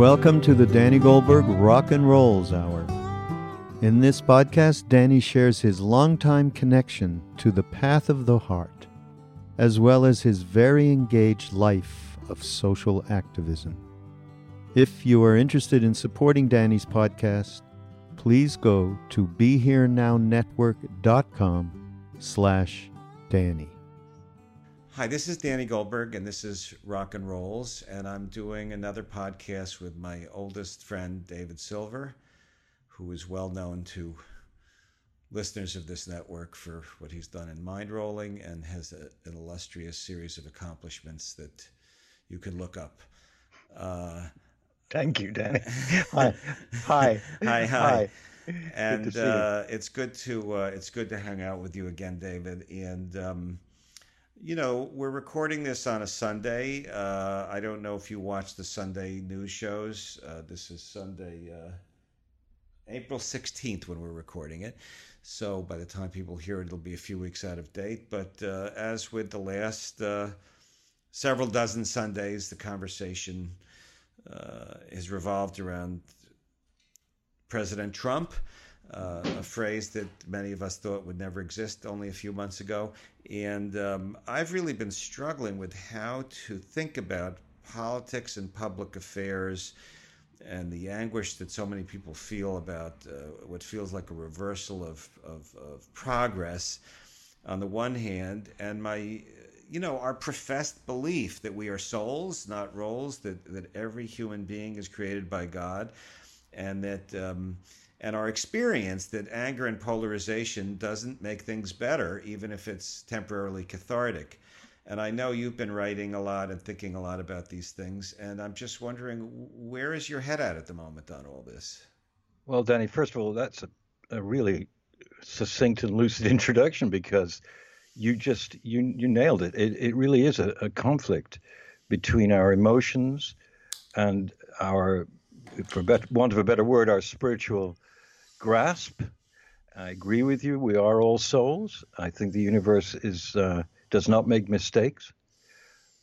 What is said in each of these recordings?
Welcome to the Danny Goldberg Rock and Rolls Hour. In this podcast, Danny shares his longtime connection to the path of the heart, as well as his very engaged life of social activism. If you are interested in supporting Danny's podcast, please go to BeHereNowNetwork.com slash Danny. Hi, this is Danny Goldberg, and this is Rock and Rolls, and I'm doing another podcast with my oldest friend, David Silver, who is well known to listeners of this network for what he's done in Mindrolling and has a, an illustrious series of accomplishments that you can look up. Uh, Thank you, Danny. Hi, hi, hi, hi. And uh, it's good to uh, it's good to hang out with you again, David. And um, you know, we're recording this on a Sunday. Uh, I don't know if you watch the Sunday news shows. Uh, this is Sunday, uh, April 16th when we're recording it. So by the time people hear it, it'll be a few weeks out of date. But uh, as with the last uh, several dozen Sundays, the conversation uh, has revolved around President Trump uh, a phrase that many of us thought would never exist only a few months ago. And um, I've really been struggling with how to think about politics and public affairs and the anguish that so many people feel about uh, what feels like a reversal of, of, of progress on the one hand, and my you know, our professed belief that we are souls, not roles, that, that every human being is created by God, and that um, and our experience that anger and polarization doesn't make things better, even if it's temporarily cathartic. And I know you've been writing a lot and thinking a lot about these things. And I'm just wondering, where is your head at at the moment on all this? Well, Danny, first of all, that's a, a really succinct and lucid introduction because you just you you nailed it. It, it really is a, a conflict between our emotions and our, for better, want of a better word, our spiritual grasp. I agree with you. We are all souls. I think the universe is uh, does not make mistakes,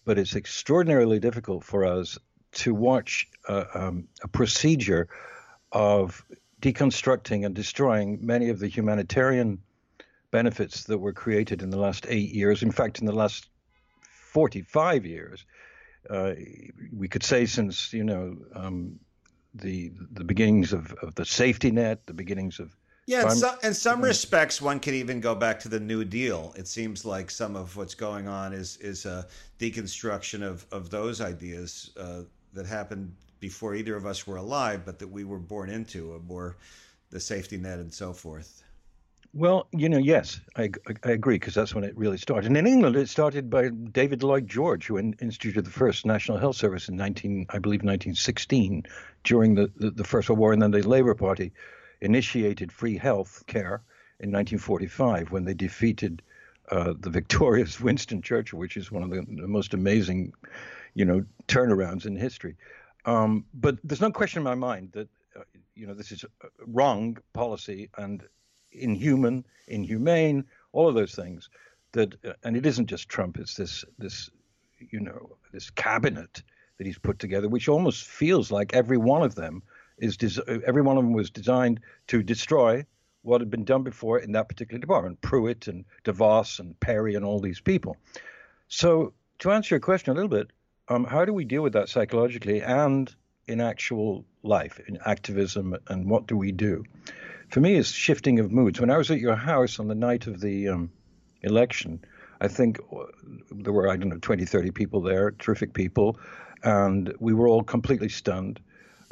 but it's extraordinarily difficult for us to watch uh, um, a procedure of deconstructing and destroying many of the humanitarian benefits that were created in the last eight years. In fact, in the last 45 years, uh, we could say since you know um, the the beginnings of, of the safety net, the beginnings of yeah, in, so, in some respects, one could even go back to the New Deal. It seems like some of what's going on is is a deconstruction of of those ideas uh, that happened before either of us were alive, but that we were born into, a more the safety net and so forth. Well, you know, yes, I, I agree because that's when it really started. And in England, it started by David Lloyd George, who instituted the first National Health Service in 19, I believe, 1916, during the, the, the First World War, and then the Labour Party initiated free health care in 1945 when they defeated uh, the victorious Winston Churchill, which is one of the, the most amazing, you know, turnarounds in history. Um, but there's no question in my mind that, uh, you know, this is wrong policy and inhuman, inhumane, all of those things. That uh, and it isn't just Trump; it's this this you know this cabinet that he's put together, which almost feels like every one of them is des- every one of them was designed to destroy what had been done before in that particular department. Pruitt and DeVos and Perry and all these people. So to answer your question a little bit, um, how do we deal with that psychologically and in actual life, in activism, and what do we do? For me, it's shifting of moods. When I was at your house on the night of the um, election, I think uh, there were, I don't know, 20, 30 people there, terrific people, and we were all completely stunned.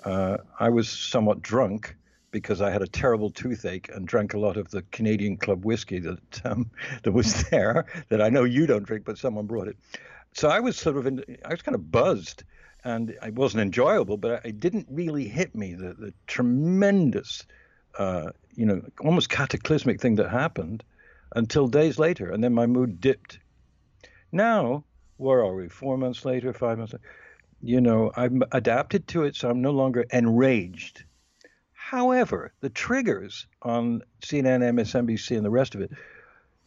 Uh, I was somewhat drunk because I had a terrible toothache and drank a lot of the Canadian Club whiskey that um, that was there. That I know you don't drink, but someone brought it. So I was sort of in, I was kind of buzzed, and it wasn't enjoyable, but it didn't really hit me the the tremendous uh, you know, almost cataclysmic thing that happened until days later, and then my mood dipped. Now, where are we? Four months later, five months later, you know, I'm adapted to it, so I'm no longer enraged. However, the triggers on CNN, MSNBC, and the rest of it,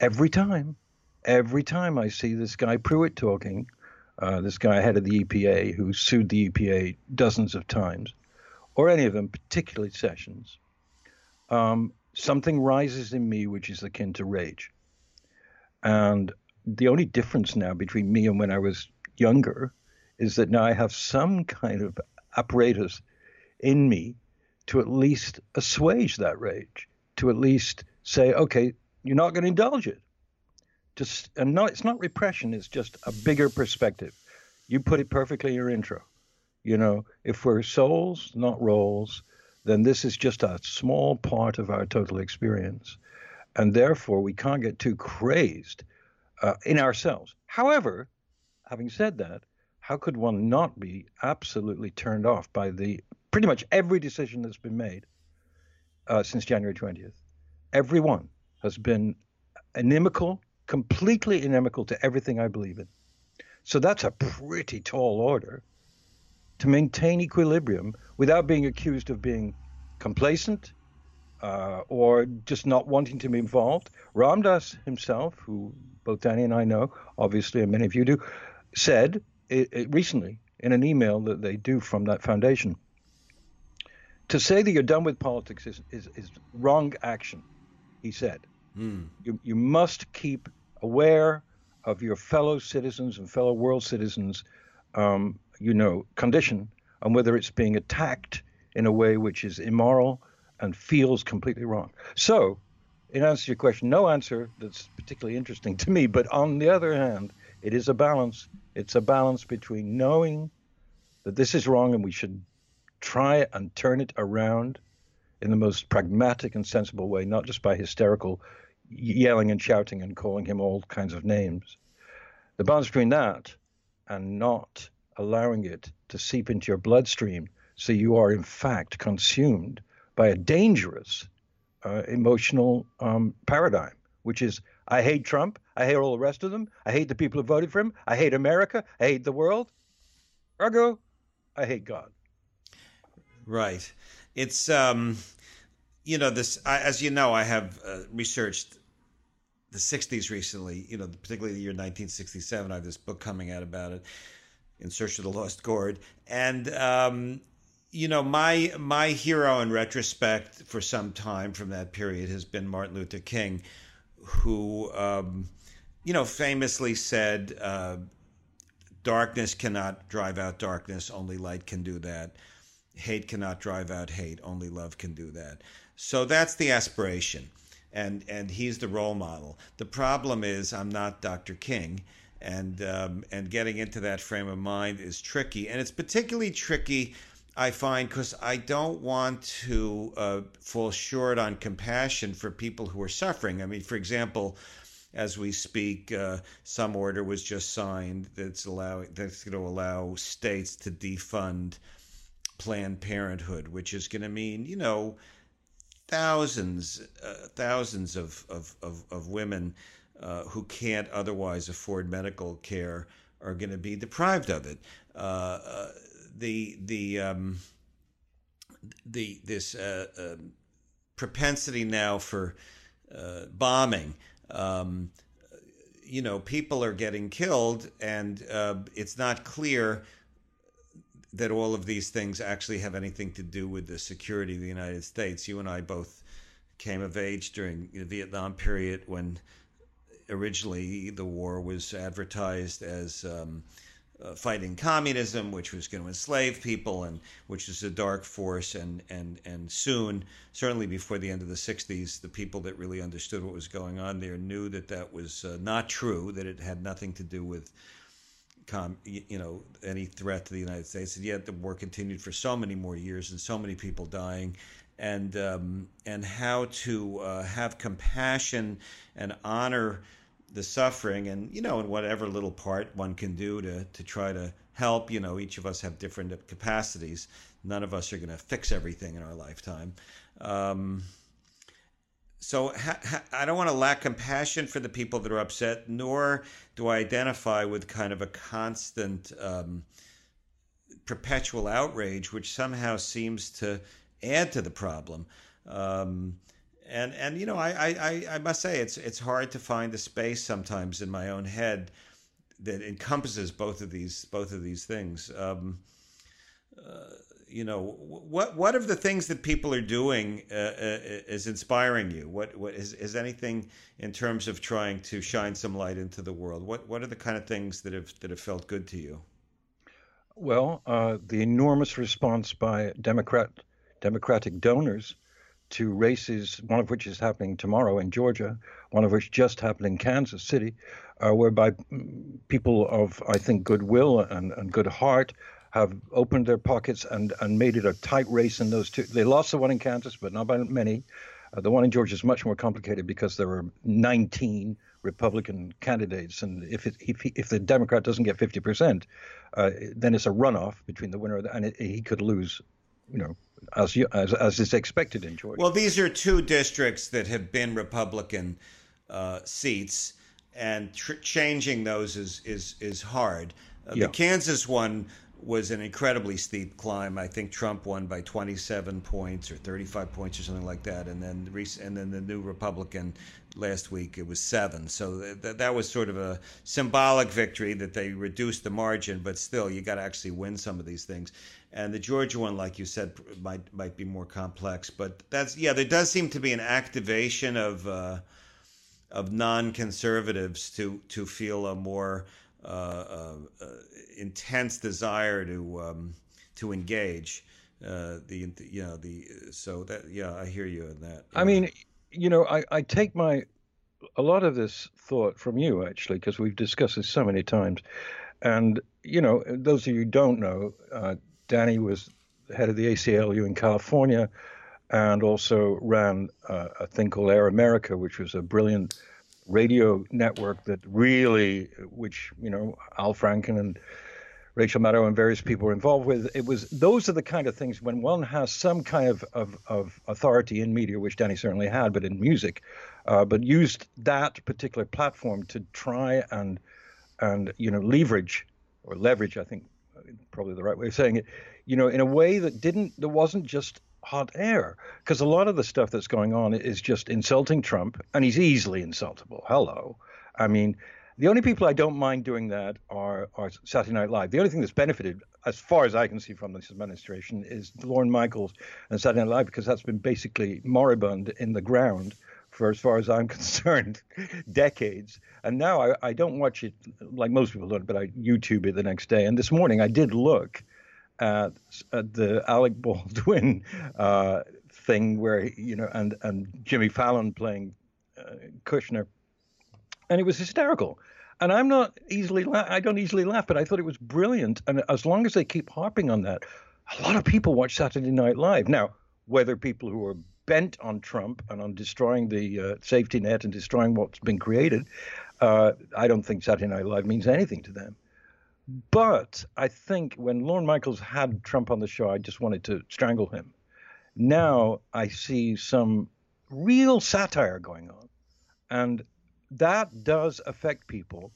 every time, every time I see this guy Pruitt talking, uh, this guy head of the EPA who sued the EPA dozens of times, or any of them, particularly Sessions, um, something rises in me which is akin to rage. And the only difference now between me and when I was younger is that now I have some kind of apparatus in me to at least assuage that rage, to at least say, okay, you're not going to indulge it. Just and no, it's not repression. It's just a bigger perspective. You put it perfectly in your intro. You know, if we're souls, not roles, then this is just a small part of our total experience, and therefore we can't get too crazed uh, in ourselves. However, having said that, how could one not be absolutely turned off by the pretty much every decision that's been made uh, since January 20th? Every one has been inimical, completely inimical to everything I believe in. So that's a pretty tall order to maintain equilibrium without being accused of being complacent uh, or just not wanting to be involved. Ram Dass himself, who both Danny and I know, obviously, and many of you do, said it, it recently in an email that they do from that foundation to say that you're done with politics is, is, is wrong action, he said. Mm. You, you must keep aware of your fellow citizens and fellow world citizens, um, you know, condition and whether it's being attacked in a way which is immoral and feels completely wrong. So, in answer to your question, no answer that's particularly interesting to me. But on the other hand, it is a balance. It's a balance between knowing that this is wrong and we should try and turn it around in the most pragmatic and sensible way, not just by hysterical yelling and shouting and calling him all kinds of names. The balance between that and not allowing it to seep into your bloodstream so you are in fact consumed by a dangerous uh, emotional um, paradigm, which is I hate Trump, I hate all the rest of them, I hate the people who voted for him, I hate America, I hate the world. Ergo, I hate God. Right. It's um, you know this. I, as you know, I have uh, researched the 60s recently, you know, particularly the year 1967. I have this book coming out about it, In Search of the Lost Chord. And, um, you know, my my hero in retrospect for some time from that period has been Martin Luther King, who, um, you know, famously said, uh, "Darkness cannot drive out darkness; only light can do that. Hate cannot drive out hate; only love can do that." So that's the aspiration and and he's the role model. The problem is I'm not Dr. King, and um, and getting into that frame of mind is tricky, and it's particularly tricky. I find because I don't want to uh, fall short on compassion for people who are suffering. I mean, for example, as we speak, uh, some order was just signed that's allowing that's going to allow states to defund Planned Parenthood, which is going to mean you know thousands, uh, thousands of, of, of, of women uh, who can't otherwise afford medical care are going to be deprived of it. Uh, uh the the um, the this uh, um, propensity now for uh, bombing. Um, you know, people are getting killed, and it's not clear that all of these things actually have anything to do with the security of the United States. You and I both came of age during the Vietnam period when originally the war was advertised as um, uh, fighting communism, which was going to enslave people, and which was a dark force. And and and soon, certainly before the end of the '60s, the people that really understood what was going on there knew that that was uh, not true. That it had nothing to do with com, you know, any threat to the United States. And yet the war continued for so many more years and so many people dying. And um, and how to uh, have compassion and honor the suffering, and you know, in whatever little part one can do to to try to help. You know, each of us have different capacities. None of us are going to fix everything in our lifetime. Um, so ha, ha, I don't want to lack compassion for the people that are upset, nor do I identify with kind of a constant, um, perpetual outrage, which somehow seems to add to the problem. Um, and and you know, I, I I must say it's it's hard to find a space sometimes in my own head that encompasses both of these both of these things. Um, uh, you know, what what of the things that people are doing uh, uh, is inspiring you? What what is is anything in terms of trying to shine some light into the world? What what are the kind of things that have that have felt good to you? Well, uh, the enormous response by Democrat Democratic donors to races, one of which is happening tomorrow in Georgia, one of which just happened in Kansas City, uh, whereby people of, I think, goodwill and, and good heart have opened their pockets and, and made it a tight race in those two. They lost the one in Kansas, but not by many. Uh, the one in Georgia is much more complicated because there are 19 Republican candidates, and if it, if, he, if the Democrat doesn't get 50 percent, uh, then it's a runoff between the winner and it, he could lose, you know, as, you, as as is expected in Georgia. Well, these are two districts that have been Republican uh, seats, and tr- changing those is is is hard. Uh, yeah. The Kansas one was an incredibly steep climb. I think Trump won by 27 points or 35 points or something like that, and then and then the new Republican last week it was seven. So th- that was sort of a symbolic victory that they reduced the margin, but still you got to actually win some of these things. And the Georgia one, like you said, might might be more complex, but that's yeah. There does seem to be an activation of uh, of non-conservatives to to feel a more uh, uh, intense desire to um, to engage. Uh, the you know the so that yeah I hear you in that. I mean, you know, I, I take my a lot of this thought from you actually because we've discussed this so many times, and you know, those of you who don't know, uh, Danny was head of the ACLU in California, and also ran uh, a thing called Air America, which was a brilliant radio network that really, which you know, Al Franken and Rachel Maddow and various people were involved with. It was those are the kind of things when one has some kind of of, of authority in media, which Danny certainly had, but in music, uh, but used that particular platform to try and and you know leverage or leverage, I think probably the right way of saying it, you know, in a way that didn't there wasn't just hot air because a lot of the stuff that's going on is just insulting Trump, and he's easily insultable. Hello, I mean, the only people I don't mind doing that are are Saturday Night Live. The only thing that's benefited, as far as I can see from this administration, is Lorne Michaels and Saturday Night Live because that's been basically moribund in the ground for as far as I'm concerned, decades. And now I, I don't watch it like most people don't, but I YouTube it the next day. And this morning I did look at, at the Alec Baldwin uh, thing where you know and and Jimmy Fallon playing uh, Kushner, and it was hysterical. And I'm not easily la- I don't easily laugh, but I thought it was brilliant. And as long as they keep harping on that, a lot of people watch Saturday Night Live now. Whether people who are bent on Trump and on destroying the uh, safety net and destroying what's been created, uh, I don't think Saturday Night Live means anything to them. But I think when Lorne Michaels had Trump on the show, I just wanted to strangle him. Now I see some real satire going on. And that does affect people.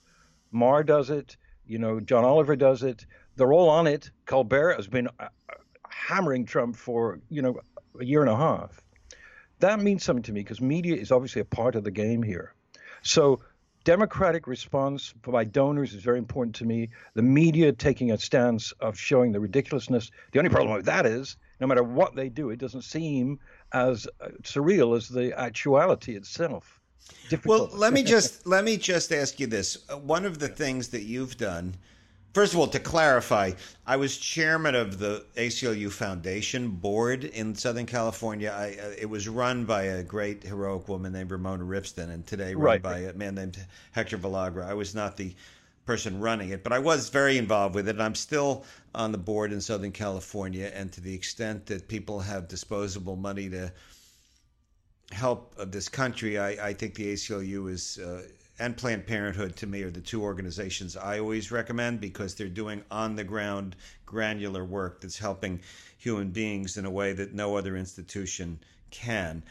Maher does it. You know, John Oliver does it. They're all on it. Colbert has been uh, hammering Trump for, you know, a year and a half. That means something to me because media is obviously a part of the game here. So democratic response by donors is very important to me. The media taking a stance of showing the ridiculousness. The only problem with that is, no matter what they do, it doesn't seem as uh, surreal as the actuality itself. Difficult. Well, let me just let me just ask you this. Uh, one of the things that you've done First of all, to clarify, I was chairman of the ACLU Foundation board in Southern California. I, uh, it was run by a great heroic woman named Ramona Ripston, and today run right. by a man named Hector Villagra. I was not the person running it, but I was very involved with it. And I'm still on the board in Southern California, and to the extent that people have disposable money to help of this country, I, I think the ACLU is. Uh, and Planned Parenthood to me are the two organizations I always recommend because they're doing on the ground granular work that's helping human beings in a way that no other institution can.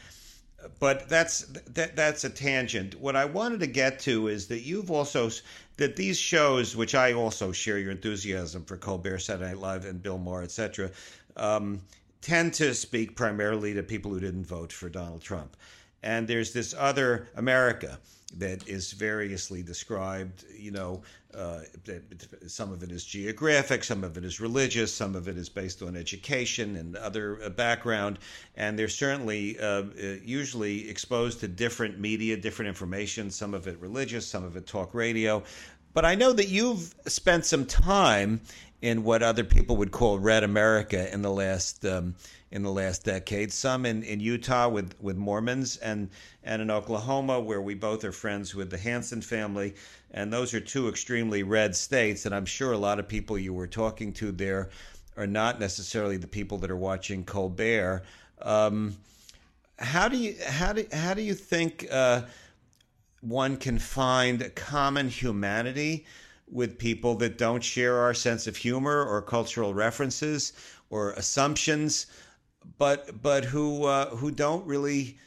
But that's that, that's a tangent. What I wanted to get to is that you've also that these shows, which I also share your enthusiasm for Colbert, Saturday Night Live, and Bill Maher, etc., um, tend to speak primarily to people who didn't vote for Donald Trump. and there's this other America that is variously described. You know, uh, some of it is geographic, some of it is religious, some of it is based on education and other uh, background, and they're certainly uh, uh, usually exposed to different media, different information. Some of it religious, some of it talk radio. But I know that you've spent some time in what other people would call red America in the last um, in the last decade. Some in, in Utah with, with Mormons, and and in Oklahoma, where we both are friends with the Hanson family. And those are two extremely red states. And I'm sure a lot of people you were talking to there are not necessarily the people that are watching Colbert. Um, how do you how do how do you think uh, one can find common humanity with people that don't share our sense of humor or cultural references or assumptions, but but who uh, who don't really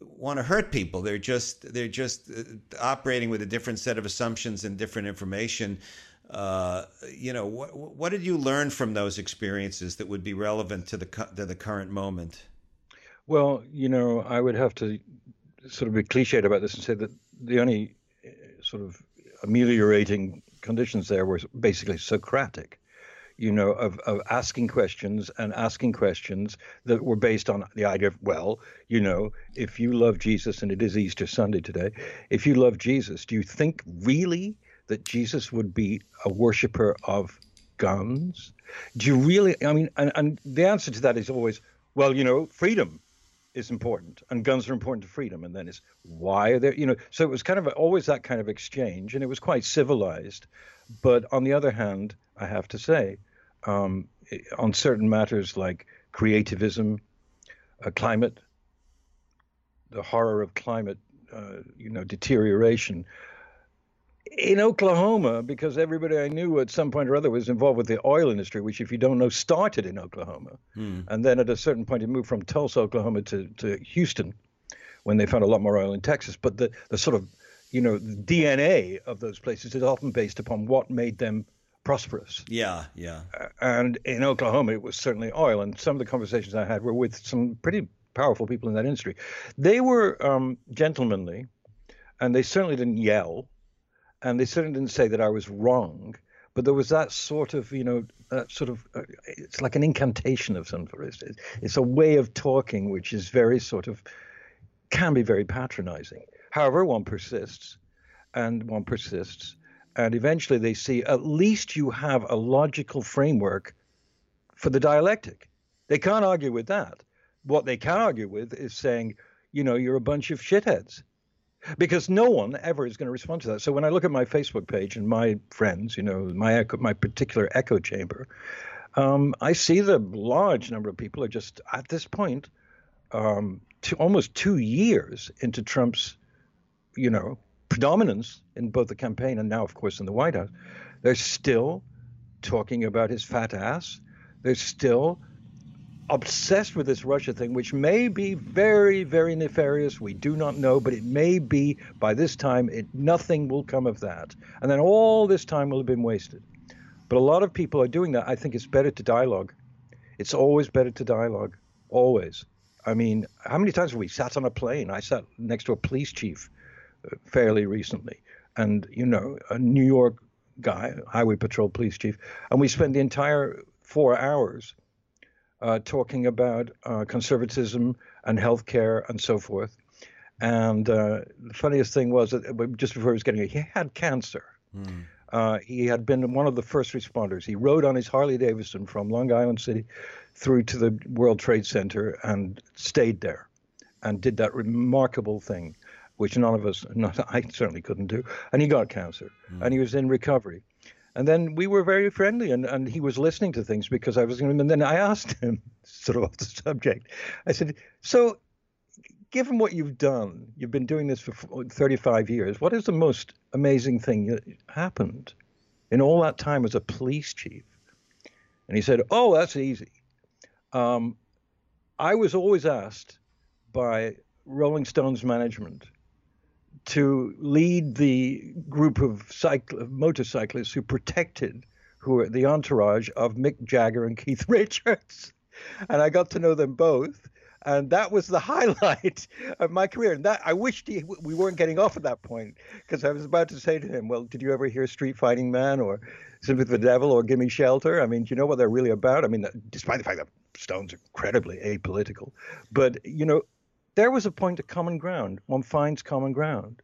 want to hurt people. They're just they're just uh, operating with a different set of assumptions and different information. Uh, you know, what what did you learn from those experiences that would be relevant to the to the current moment? Well, you know, I would have to sort of be cliched about this and say that the only uh, sort of ameliorating conditions there were basically Socratic you know, of, of asking questions and asking questions that were based on the idea of, well, you know, if you love Jesus, and it is Easter Sunday today, if you love Jesus, do you think really that Jesus would be a worshiper of guns? Do you really, I mean, and, and the answer to that is always, well, you know, freedom is important and guns are important to freedom and then it's why are there you know so it was kind of always that kind of exchange and it was quite civilized but on the other hand i have to say um, on certain matters like creationism, uh, climate, the horror of climate, uh, you know, deterioration. In Oklahoma, because everybody I knew at some point or other was involved with the oil industry, which, if you don't know, started in Oklahoma. Hmm. And then at a certain point, it moved from Tulsa, Oklahoma to, to Houston when they found a lot more oil in Texas. But the, the sort of, you know, the DNA of those places is often based upon what made them prosperous. Yeah, yeah. Uh, and in Oklahoma, it was certainly oil. And some of the conversations I had were with some pretty powerful people in that industry. They were um, gentlemanly, and they certainly didn't yell, and they certainly didn't say that I was wrong. But there was that sort of, you know, that sort of, uh, it's like an incantation of some sort. It's, it's a way of talking which is very sort of, can be very patronizing. However, one persists, and one persists, and eventually they see at least you have a logical framework for the dialectic. They can't argue with that. What they can argue with is saying, you know, you're a bunch of shitheads. Because no one ever is going to respond to that. So when I look at my Facebook page and my friends, you know, my echo, my particular echo chamber, um, I see the large number of people are just at this point, um, to almost two years into Trump's, you know, predominance in both the campaign and now, of course, in the White House, they're still talking about his fat ass. They're still obsessed with this Russia thing, which may be very, very nefarious. We do not know, but it may be by this time, it, nothing will come of that. And then all this time will have been wasted. But a lot of people are doing that. I think it's better to dialogue. It's always better to dialogue. Always. I mean, how many times have we sat on a plane? I sat next to a police chief uh, fairly recently, and you know, a New York guy, Highway Patrol police chief, and we spent the entire four hours uh, talking about uh, conservatism and healthcare and so forth. And uh, the funniest thing was that just before he was getting it, he had cancer. Mm. Uh, he had been one of the first responders. He rode on his Harley Davidson from Long Island City through to the World Trade Center and stayed there and did that remarkable thing which none of us, not I certainly couldn't do. And he got cancer, mm. and he was in recovery. And then we were very friendly, and, and he was listening to things because I was. And then I asked him, sort of off the subject, I said, "So, given what you've done, you've been doing this for 35 years. What is the most amazing thing that happened in all that time as a police chief?" And he said, "Oh, that's easy. Um, I was always asked by Rolling Stones management to lead the group of motorcyclists who protected, who were the entourage of Mick Jagger and Keith Richards. And I got to know them both. and that was the highlight of my career. And that I wished he, we weren't getting off at that point because I was about to say to him, "Well, did you ever hear Street Fighting Man or Sympathy the Devil or Gimme Shelter? I mean, do you know what they're really about? I mean, despite the fact that Stones incredibly apolitical, but you know, there was a point of common ground. One finds common ground.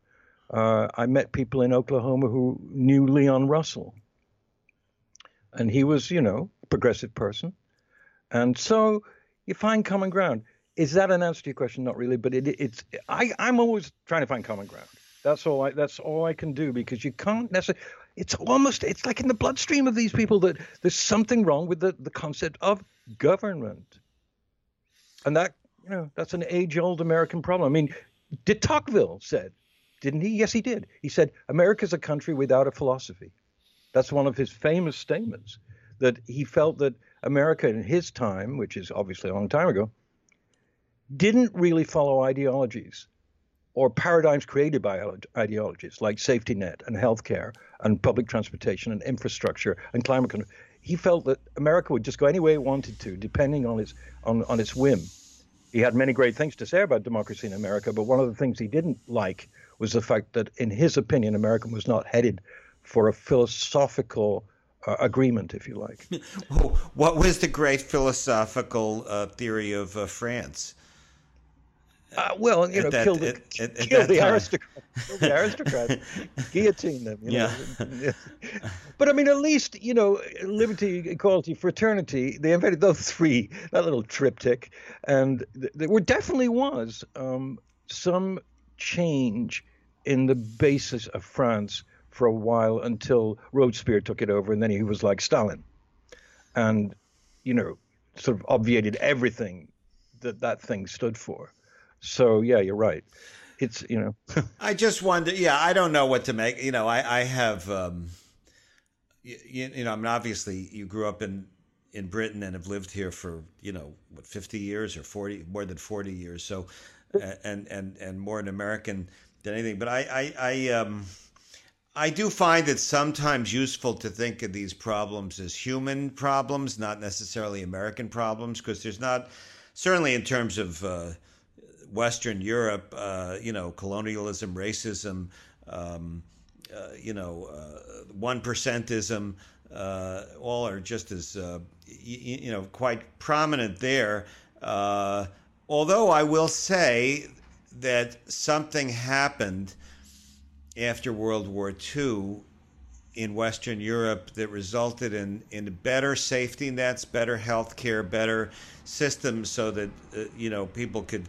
Uh, I met people in Oklahoma who knew Leon Russell, and he was, you know, a progressive person, and so you find common ground. Is that an answer to your question? Not really, but it, it's. I, I'm always trying to find common ground. That's all. I, that's all I can do because you can't necessarily. It's almost. It's like in the bloodstream of these people that there's something wrong with the, the concept of government, and that you know that's an age-old American problem. I mean, de Tocqueville said, didn't he? Yes, he did. He said America's a country without a philosophy. That's one of his famous statements. That he felt that America in his time, which is obviously a long time ago, didn't really follow ideologies or paradigms created by ideologies like safety net and healthcare and public transportation and infrastructure and climate control. He felt that America would just go any way it wanted to, depending on its on, on its whim. He had many great things to say about democracy in America, but one of the things he didn't like was the fact that, in his opinion, America was not headed for a philosophical uh, agreement, if you like. what was the great philosophical uh, theory of uh, France? Uh, well, you know, that, kill the, at, at, kill, the aristocrats, kill the aristocrats, guillotine them. yeah. Know. but I mean, at least you know, liberty, equality, fraternity. They invented those three, that little triptych, and there were definitely was um, some change in the basis of France for a while until Robespierre took it over, and then he was like Stalin, and you know, sort of obviated everything that that thing stood for. So yeah, you're right. It's you know. I just wonder. Yeah, I don't know what to make. You know, I I have. Um, you, you know, I mean, obviously, you grew up in in Britain and have lived here for you know what 50 years or 40 more than 40 years. So, and and and more an American than anything. But I I, I um I do find it sometimes useful to think of these problems as human problems, not necessarily American problems, because there's not, certainly in terms of uh, Western Europe, uh, you know, colonialism, racism, um, uh, you know, uh, one percentism, uh, all are just as, uh, you, you, know, quite prominent there. although I will say that something happened after World War II in Western Europe that resulted in, in better safety nets, better health care, better systems so that, uh, you know, people could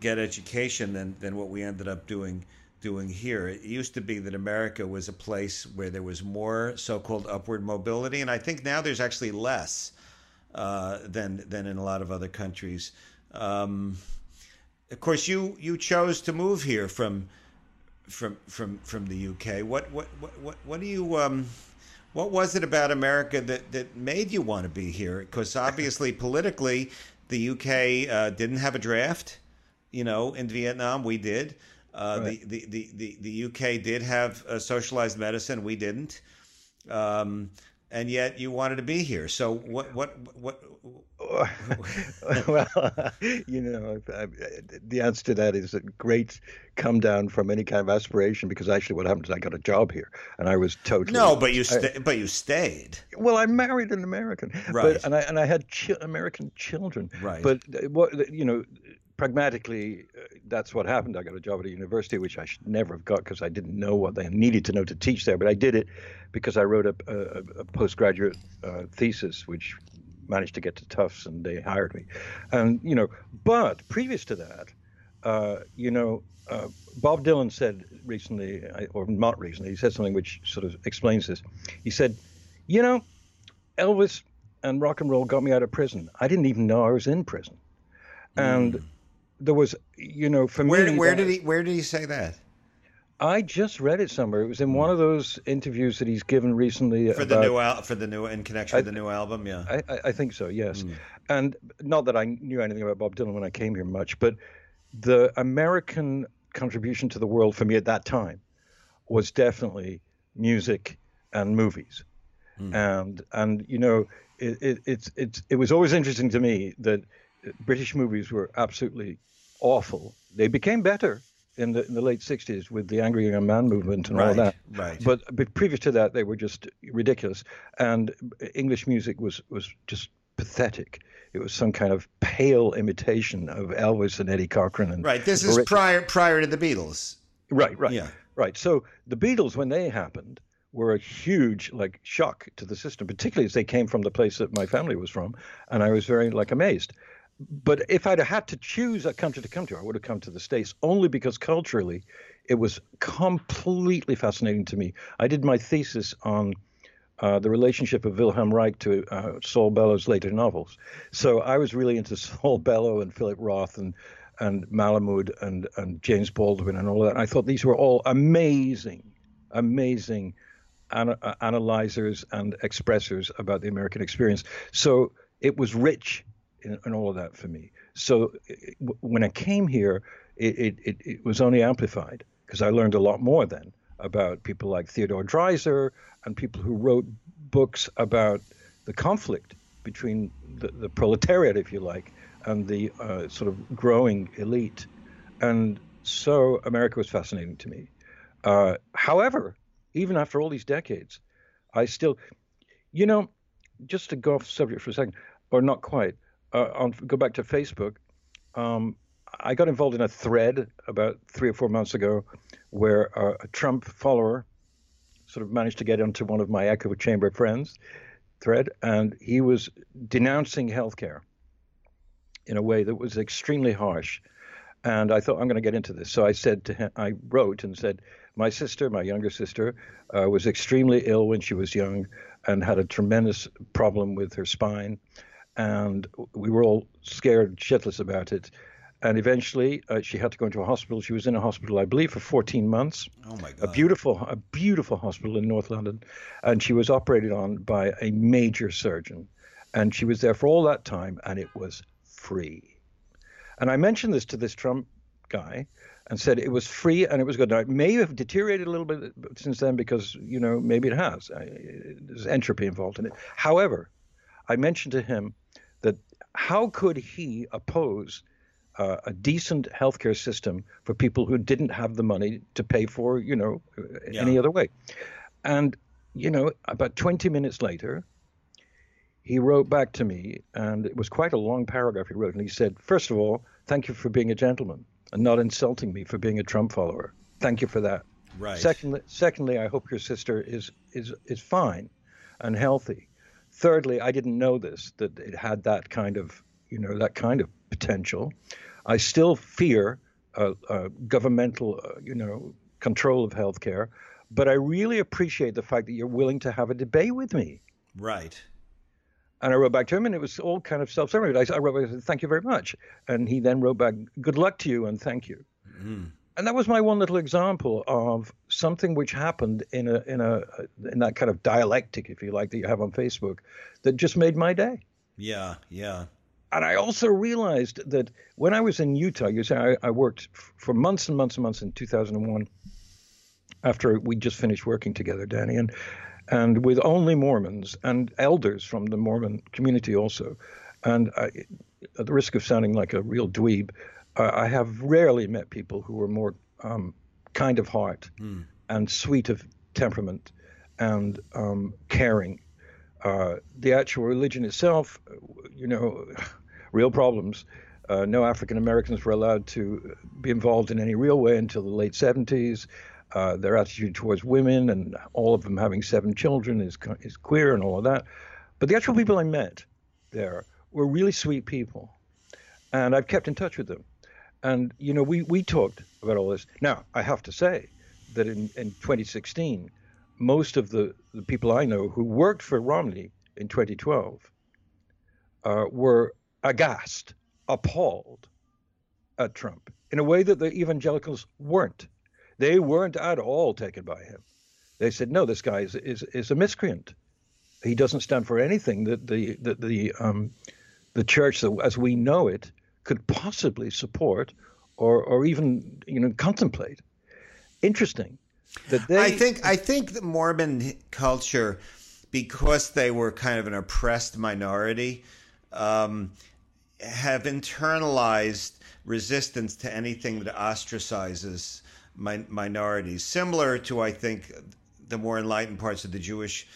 get education than, than what we ended up doing doing here. It used to be that America was a place where there was more so-called upward mobility, and I think now there's actually less uh, than than in a lot of other countries. Um, of course, you you chose to move here from from from from the UK. What what what what do you um what was it about America that that made you want to be here? Because obviously politically, the UK uh, didn't have a draft. You know, in Vietnam we did. Uh, right. the, the, the, the UK did have socialized medicine. We didn't. Um, and yet you wanted to be here. So what what what? well, you know, the answer to that is a great come down from any kind of aspiration. Because actually, what happened is I got a job here, and I was totally no. But you sta- but you stayed. Well, I married an American, right? But, and I and I had chi- American children, right? But what you know, pragmatically, uh, that's what happened. I got a job at a university, which I should never have got because I didn't know what they needed to know to teach there. But I did it because I wrote a, a, a postgraduate uh, thesis, which managed to get to Tufts, and they hired me. And you know, but previous to that, uh, you know, uh, Bob Dylan said recently, or not recently, he said something which sort of explains this. He said, you know, Elvis and rock and roll got me out of prison. I didn't even know I was in prison. And mm there was, you know, for where, me. Where did he Where did he say that? I just read it somewhere. It was in one of those interviews that he's given recently for about, the new al- for the new in connection I, with the new album. Yeah, I, I think so. Yes, mm. and not that I knew anything about Bob Dylan when I came here much, but the American contribution to the world for me at that time was definitely music and movies, mm. and and you know it, it it's it's it was always interesting to me that British movies were absolutely awful. They became better in the in the late '60s with the Angry Young Man movement and right, all that. Right. But but previous to that, they were just ridiculous. And English music was was just pathetic. It was some kind of pale imitation of Elvis and Eddie Cochran. And right. This is prior prior to the Beatles. Right. Right. Yeah. Right. So the Beatles, when they happened, were a huge like shock to the system, particularly as they came from the place that my family was from, and I was very like amazed. But if I'd had to choose a country to come to, I would have come to the States only because culturally, it was completely fascinating to me. I did my thesis on uh, the relationship of Wilhelm Reich to uh, Saul Bellow's later novels. So I was really into Saul Bellow and Philip Roth and and Malamud and and James Baldwin and all that. I thought these were all amazing, amazing ana- uh, analyzers and expressors about the American experience. So it was rich in, in all of that for me. So it, when I came here, it, it, it was only amplified because I learned a lot more then about people like Theodore Dreiser and people who wrote books about the conflict between the, the proletariat, if you like, and the uh, sort of growing elite. And so America was fascinating to me. Uh, however, even after all these decades, I still, you know, just to go off subject for a second, or not quite, uh, on go back to Facebook. Um, I got involved in a thread about three or four months ago where uh, a Trump follower sort of managed to get onto one of my echo chamber friends thread, and he was denouncing healthcare in a way that was extremely harsh. And I thought I'm going to get into this, so I said to him, I wrote and said, my sister, my younger sister, uh, was extremely ill when she was young and had a tremendous problem with her spine, and we were all scared shitless about it and eventually uh, she had to go into a hospital. She was in a hospital, I believe, for 14 months. Oh my God! A beautiful, a beautiful hospital in North London, and she was operated on by a major surgeon, and she was there for all that time, and it was free. And I mentioned this to this Trump guy, and said it was free and it was good. Now it may have deteriorated a little bit since then because you know maybe it has. There's entropy involved in it. However, I mentioned to him that how could he oppose uh, a decent healthcare system for people who didn't have the money to pay for, you know, yeah. any other way. And, you know, about 20 minutes later, he wrote back to me, and it was quite a long paragraph he wrote. And he said, First of all, thank you for being a gentleman and not insulting me for being a Trump follower. Thank you for that. Right. Secondly, secondly, I hope your sister is is is fine and healthy. Thirdly, I didn't know this that it had that kind of you know that kind of potential. I still fear uh, uh, governmental, uh, you know, control of healthcare, but I really appreciate the fact that you're willing to have a debate with me. Right. And I wrote back to him, and it was all kind of self-serving. I, I wrote back, "Thank you very much," and he then wrote back, "Good luck to you and thank you." Mm. And that was my one little example of something which happened in a in a in that kind of dialectic, if you like, that you have on Facebook, that just made my day. Yeah, yeah and I also realized that when I was in Utah, you say I, I worked for months and months and months in 2001 after we just finished working together, Danny, and and with only Mormons and elders from the Mormon community also. And I, at the risk of sounding like a real dweeb, uh, I have rarely met people who were more um, kind of heart mm. and sweet of temperament and um, caring uh, the actual religion itself, you know, real problems. Uh, no African Americans were allowed to be involved in any real way until the late 70s. Uh, their attitude towards women and all of them having seven children is is queer and all of that. But the actual people I met there were really sweet people, and I've kept in touch with them. And you know, we we talked about all this. Now I have to say that in in 2016 most of the, the people I know who worked for Romney in 2012 uh, were aghast, appalled at Trump in a way that the evangelicals weren't. They weren't at all taken by him. They said, no, this guy is, is, is a miscreant. He doesn't stand for anything that the, that the, um, the church, as we know it, could possibly support or, or even you know, contemplate. Interesting that they. I think I think the Mormon culture, because they were kind of an oppressed minority, um, have internalized resistance to anything that ostracizes min- minorities, similar to, I think, the more enlightened parts of the Jewish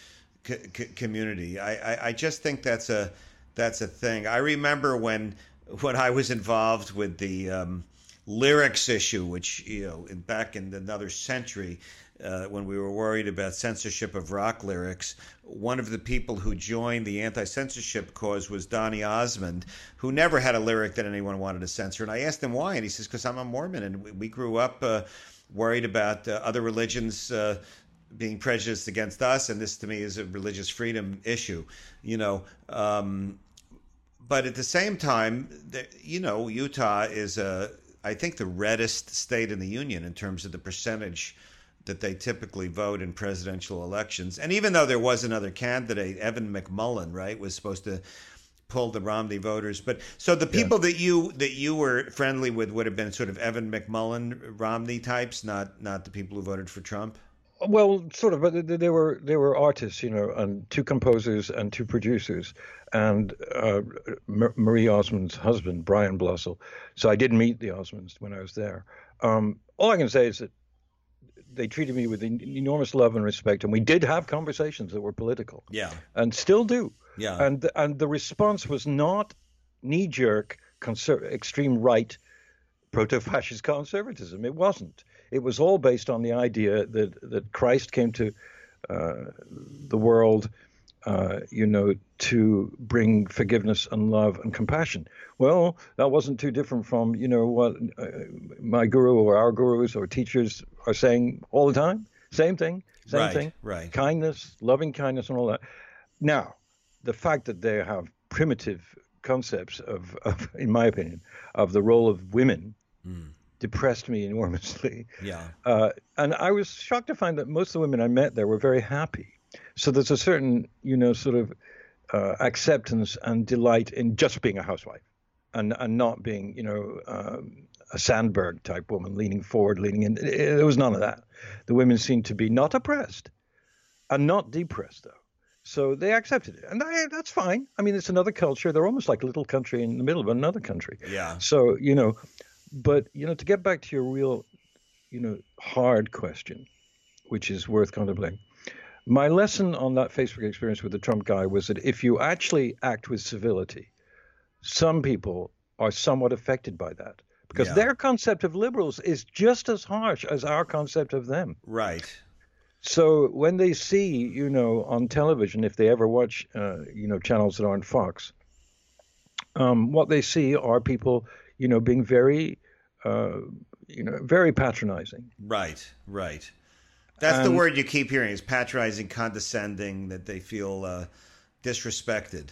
c- c- community. I, I, I just think that's a that's a thing. I remember when when I was involved with the um, lyrics issue, which you know, in, back in another century, uh, when we were worried about censorship of rock lyrics, one of the people who joined the anti-censorship cause was Donny Osmond, who never had a lyric that anyone wanted to censor. And I asked him why, and he says, "Because I'm a Mormon, and we, we grew up uh, worried about uh, other religions." Uh, being prejudiced against us, and this to me is a religious freedom issue, you know. Um, but at the same time, you know, Utah is a, I think, the reddest state in the union in terms of the percentage that they typically vote in presidential elections. And even though there was another candidate, Evan McMullin, right, was supposed to pull the Romney voters. But so the people yeah. that you that you were friendly with would have been sort of Evan McMullin, Romney types, not not the people who voted for Trump. Well, sort of, but they were they were artists, you know, and two composers and two producers, and uh, Marie Osmond's husband, Brian Blosil. So I did meet the Osmonds when I was there. Um, all I can say is that they treated me with enormous love and respect, and we did have conversations that were political. Yeah, and still do. Yeah, and and the response was not knee jerk, conser- extreme right, proto fascist conservatism. It wasn't. It was all based on the idea that that Christ came to uh, the world uh, you know, to bring forgiveness and love and compassion. Well, that wasn't too different from, you know, what uh, my guru or our gurus or teachers are saying all the time. Same thing, same right, thing. Right. Kindness, loving kindness, and all that. Now, the fact that they have primitive concepts of, of in my opinion, of the role of women. Mm. Depressed me enormously. Yeah. Uh, and I was shocked to find that most of the women I met there were very happy so there's a certain, you know, sort of uh, acceptance and delight in just being a housewife, and and not being, you know, um, a Sandberg type woman leaning forward, leaning in. There was none of that. The women seemed to be not oppressed, and not depressed though. So they accepted it, and I, that's fine. I mean, it's another culture. They're almost like a little country in the middle of another country. Yeah. So you know, but you know, to get back to your real, you know, hard question, which is worth contemplating my lesson on that Facebook experience with the Trump guy was that if you actually act with civility, some people are somewhat affected by that because yeah. their concept of liberals is just as harsh as our concept of them. Right. So when they see, you know, on television, if they ever watch, uh, you know, channels that aren't Fox, um, what they see are people, you know, being very, uh, you know, very patronizing. Right. Right. That's um, the word you keep hearing is patronizing, condescending, that they feel uh, disrespected.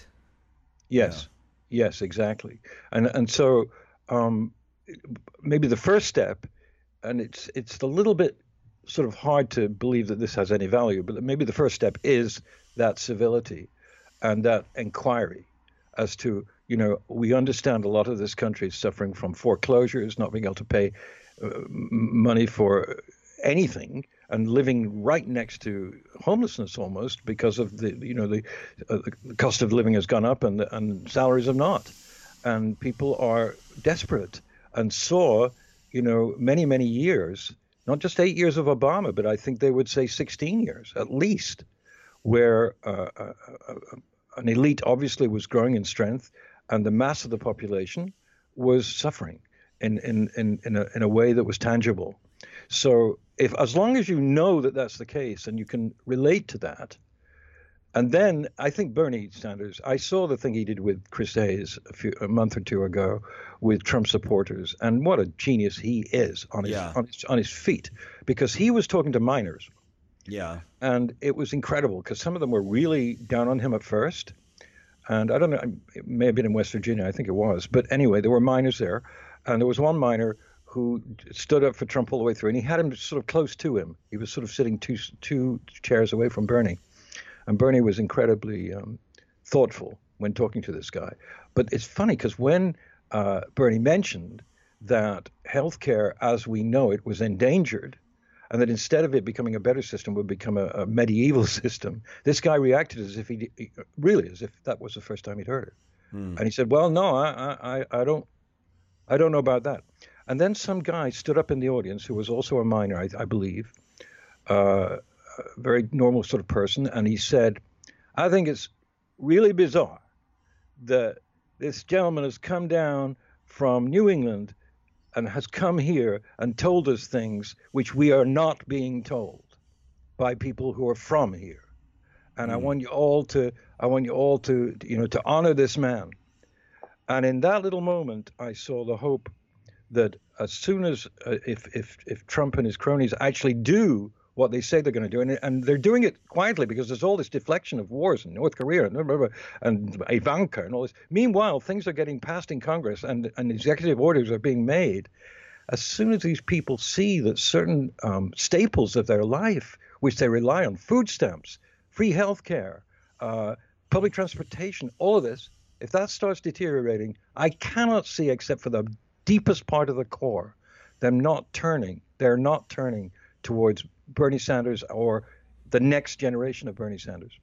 Yes, yeah. yes, exactly. And and so um, maybe the first step, and it's it's a little bit sort of hard to believe that this has any value, but maybe the first step is that civility and that inquiry as to you know we understand a lot of this country is suffering from foreclosures, not being able to pay uh, money for anything and living right next to homelessness almost because of the you know the, uh, the cost of living has gone up and and salaries have not, and people are desperate and saw you know many many years, not just eight years of Obama, but I think they would say 16 years at least, where uh, uh, uh, an elite obviously was growing in strength, and the mass of the population was suffering in in in in a, in a way that was tangible. So if as long as you know that that's the case and you can relate to that, and then I think Bernie Sanders, I saw the thing he did with Chris Hayes a, few, a month or two ago with Trump supporters, and what a genius he is on his, yeah. on his on his feet, because he was talking to miners. Yeah. And it was incredible because some of them were really down on him at first. And I don't know, it may have been in West Virginia, I think it was. But anyway, there were miners there. And there was one miner who stood up for Trump all the way through, and he had him sort of close to him. He was sort of sitting two two chairs away from Bernie, and Bernie was incredibly um, thoughtful when talking to this guy. But it's funny because when uh, Bernie mentioned that healthcare as we know it was endangered, and that instead of it becoming a better system would become a, a medieval system, this guy reacted as if he, he really as if that was the first time he'd heard it. Mm. And he said, "Well, no, I, I, I don't, I don't know about that." And then some guy stood up in the audience who was also a miner, I, I believe, uh, a very normal sort of person, and he said, "I think it's really bizarre that this gentleman has come down from New England and has come here and told us things which we are not being told by people who are from here. And mm. I want you all to I want you all to you know to honor this man. And in that little moment I saw the hope that as soon as uh, if if if Trump and his cronies actually do what they say they're going to do, and, and they're doing it quietly because there's all this deflection of wars in North Korea and, and Ivanka and all this. Meanwhile, things are getting passed in Congress and, and executive orders are being made. As soon as these people see that certain um, staples of their life, which they rely on, food stamps, free health care, uh, public transportation, all of this, if that starts deteriorating, I cannot see, except for the deepest part of the core, them not turning. They're not turning towards Bernie Sanders or the next generation of Bernie Sanders?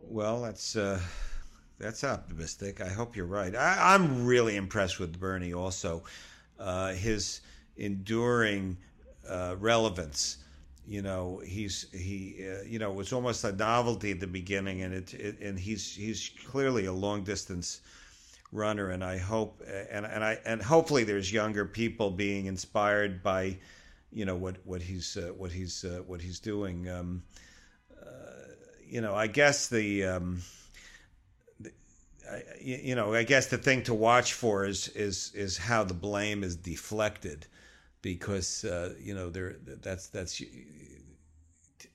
Well, that's uh, that's optimistic. I hope you're right. I, am really impressed with Bernie. Also, uh, his enduring uh, relevance. You know, he's he. Uh, you know, was almost a novelty at the beginning, and it, it and he's he's clearly a long distance runner. And I hope and and I and hopefully there's younger people being inspired by you know what what he's uh, what he's uh, what he's doing. Um, uh, you know, I guess the, um, I, you know, I guess the thing to watch for is is is how the blame is deflected, because uh, you know there that's that's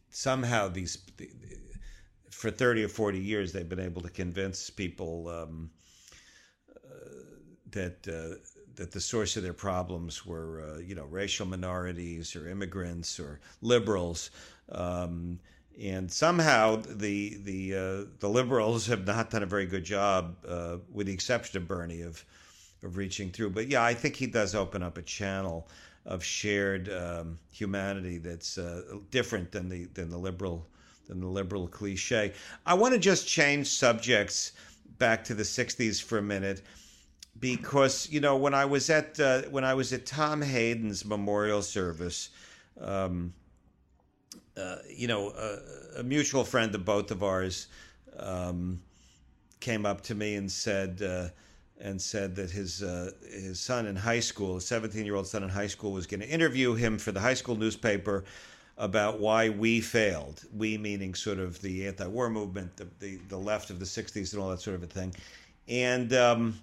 somehow these for thirty or forty years they've been able to convince people um, uh, that uh, that the source of their problems were, uh, you know, racial minorities or immigrants or liberals. Um, and somehow the the uh, the liberals have not done a very good job, uh, with the exception of Bernie, of of reaching through. But yeah, I think he does open up a channel of shared um, humanity that's uh, different than the than the liberal than the liberal cliche. I want to just change subjects back to the '60s for a minute because you know when I was at uh, when I was at Tom Hayden's memorial service, um, uh, you know, a, a, mutual friend of both of ours um, came up to me and said uh, and said that his uh, his son in high school, a 17 year old son in high school, was going to interview him for the high school newspaper about why we failed. We meaning sort of the anti-war movement, the the, the left of the 60s, and all that sort of a thing, and. Um,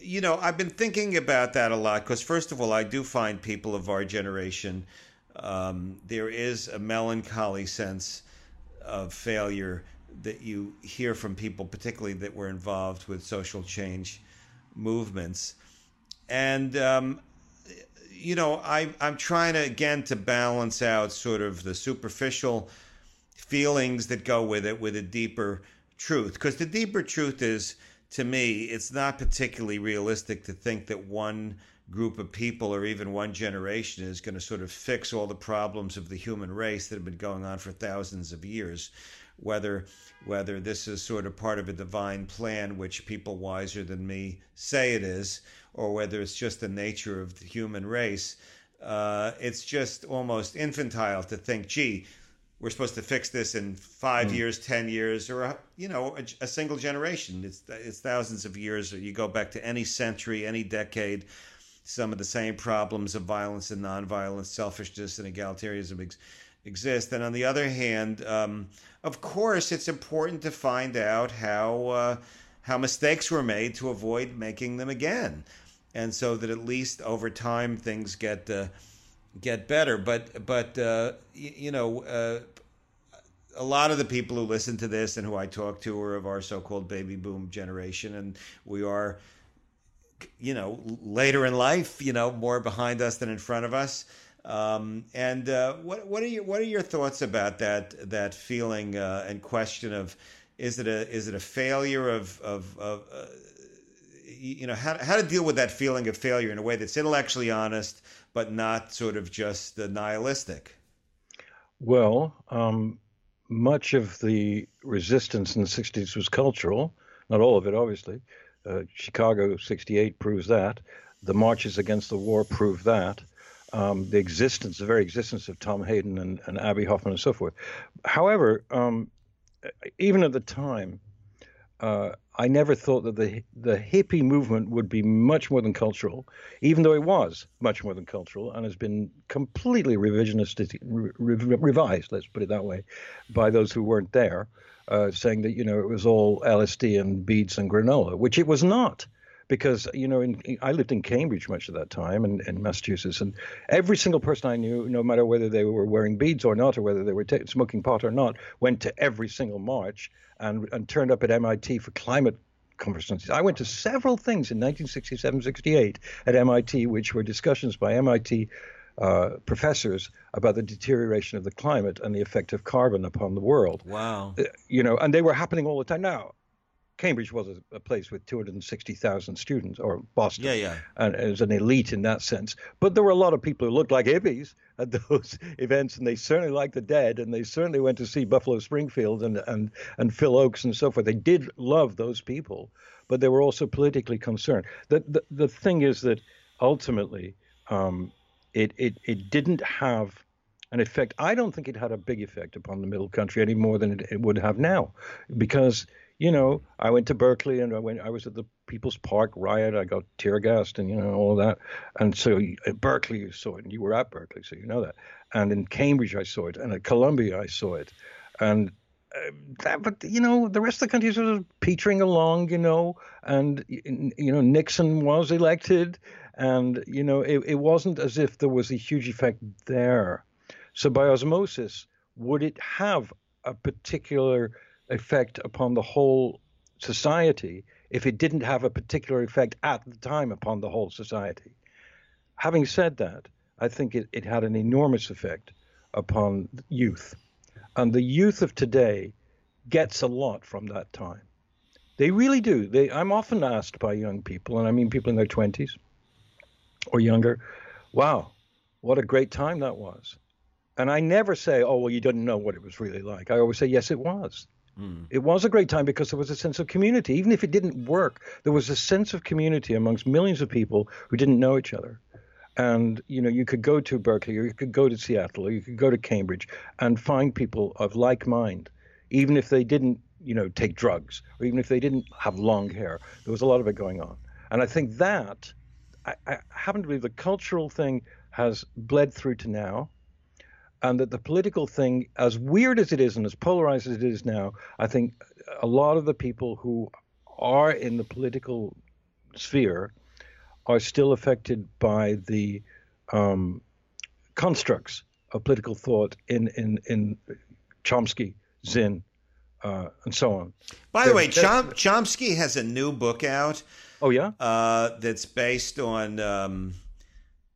you know, I've been thinking about that a lot because, first of all, I do find people of our generation, um, there is a melancholy sense of failure that you hear from people, particularly that were involved with social change movements. And, um, you know, I, I'm trying to, again, to balance out sort of the superficial feelings that go with it with a deeper truth. Because the deeper truth is, to me, it's not particularly realistic to think that one group of people or even one generation is going to sort of fix all the problems of the human race that have been going on for thousands of years. Whether whether this is sort of part of a divine plan, which people wiser than me say it is, or whether it's just the nature of the human race, uh, it's just almost infantile to think, gee, we're supposed to fix this in five mm. years, ten years, or you know, a, a, single generation. It's it's thousands of years. You go back to any century, any decade. Some of the same problems of violence and nonviolence, selfishness and egalitarianism ex- exist. And on the other hand, um, of course, it's important to find out how uh, how mistakes were made to avoid making them again, and so that at least over time things get. Uh, get better. But but uh, you, you know, uh, a lot of the people who listen to this and who I talk to are of our so-called baby boom generation, and we are, you know, later in life, you know, more behind us than in front of us. Um, and uh, what what are your what are your thoughts about that that feeling uh, and question of is it a is it a failure of of, of uh, you know how how to deal with that feeling of failure in a way that's intellectually honest but not sort of just the nihilistic? Well, um, much of the resistance in the 60s was cultural, not all of it, obviously. Uh, Chicago 68 proves that. The marches against the war prove that. Um, the existence, the very existence of Tom Hayden and, and Abbie Hoffman and so forth. However, um, even at the time, uh, I never thought that the the hippie movement would be much more than cultural, even though it was much more than cultural and has been completely revisionist, re, revised. Let's put it that way, by those who weren't there, uh, saying that you know it was all LSD and beads and granola, which it was not because you know in, I lived in Cambridge much of that time and in Massachusetts, and every single person I knew, no matter whether they were wearing beads or not, or whether they were t- smoking pot or not, went to every single march and and turned up at MIT for climate conferences. I went to several things in 1967, 68 at MIT, which were discussions by MIT. Uh, professors about the deterioration of the climate and the effect of carbon upon the world. Wow. Uh, you know, and they were happening all the time. Now, Cambridge was a, a, place with 260,000 students, or Boston. Yeah, yeah. And it was an elite in that sense. But there were a lot of people who looked like hippies at those events, and they certainly liked the dead, and they certainly went to see Buffalo Springfield and, and, and Phil Ochs and so forth. They did love those people, but they were also politically concerned. The, the, the thing is that ultimately, um, it, it, it didn't have an effect. I don't think it had a big effect upon the middle country any more than it, it would have now, because you know, I went to Berkeley and I went. I was at the People's Park riot. I got tear gassed and you know all that. And so at Berkeley you saw it, and you were at Berkeley, so you know that. And in Cambridge I saw it, and at Columbia I saw it, and. Uh, that, but you know the rest of the country was sort of petering along, you know, and you know Nixon was elected, and you know it, it wasn't as if there was a huge effect there. So by osmosis, would it have a particular effect upon the whole society if it didn't have a particular effect at the time upon the whole society. Having said that, I think it, it had an enormous effect upon youth. And the youth of today gets a lot from that time. They really do. They, I'm often asked by young people, and I mean people in their 20s or younger, wow, what a great time that was. And I never say, oh, well, you didn't know what it was really like. I always say, yes, it was. Mm. It was a great time because there was a sense of community. Even if it didn't work, there was a sense of community amongst millions of people who didn't know each other. And you know, you could go to Berkeley, or you could go to Seattle, or you could go to Cambridge, and find people of like mind, even if they didn't, you know, take drugs, or even if they didn't have long hair. There was a lot of it going on, and I think that I, I happen to believe the cultural thing has bled through to now and that the political thing, as weird as it is and as polarized as it is now, I think a lot of the people who are in the political sphere are still affected by the um, constructs of political thought in in in Chomsky, Zinn, uh, and so on. By the way, Chom- Chomsky has a new book out. Oh yeah, uh, that's based on um,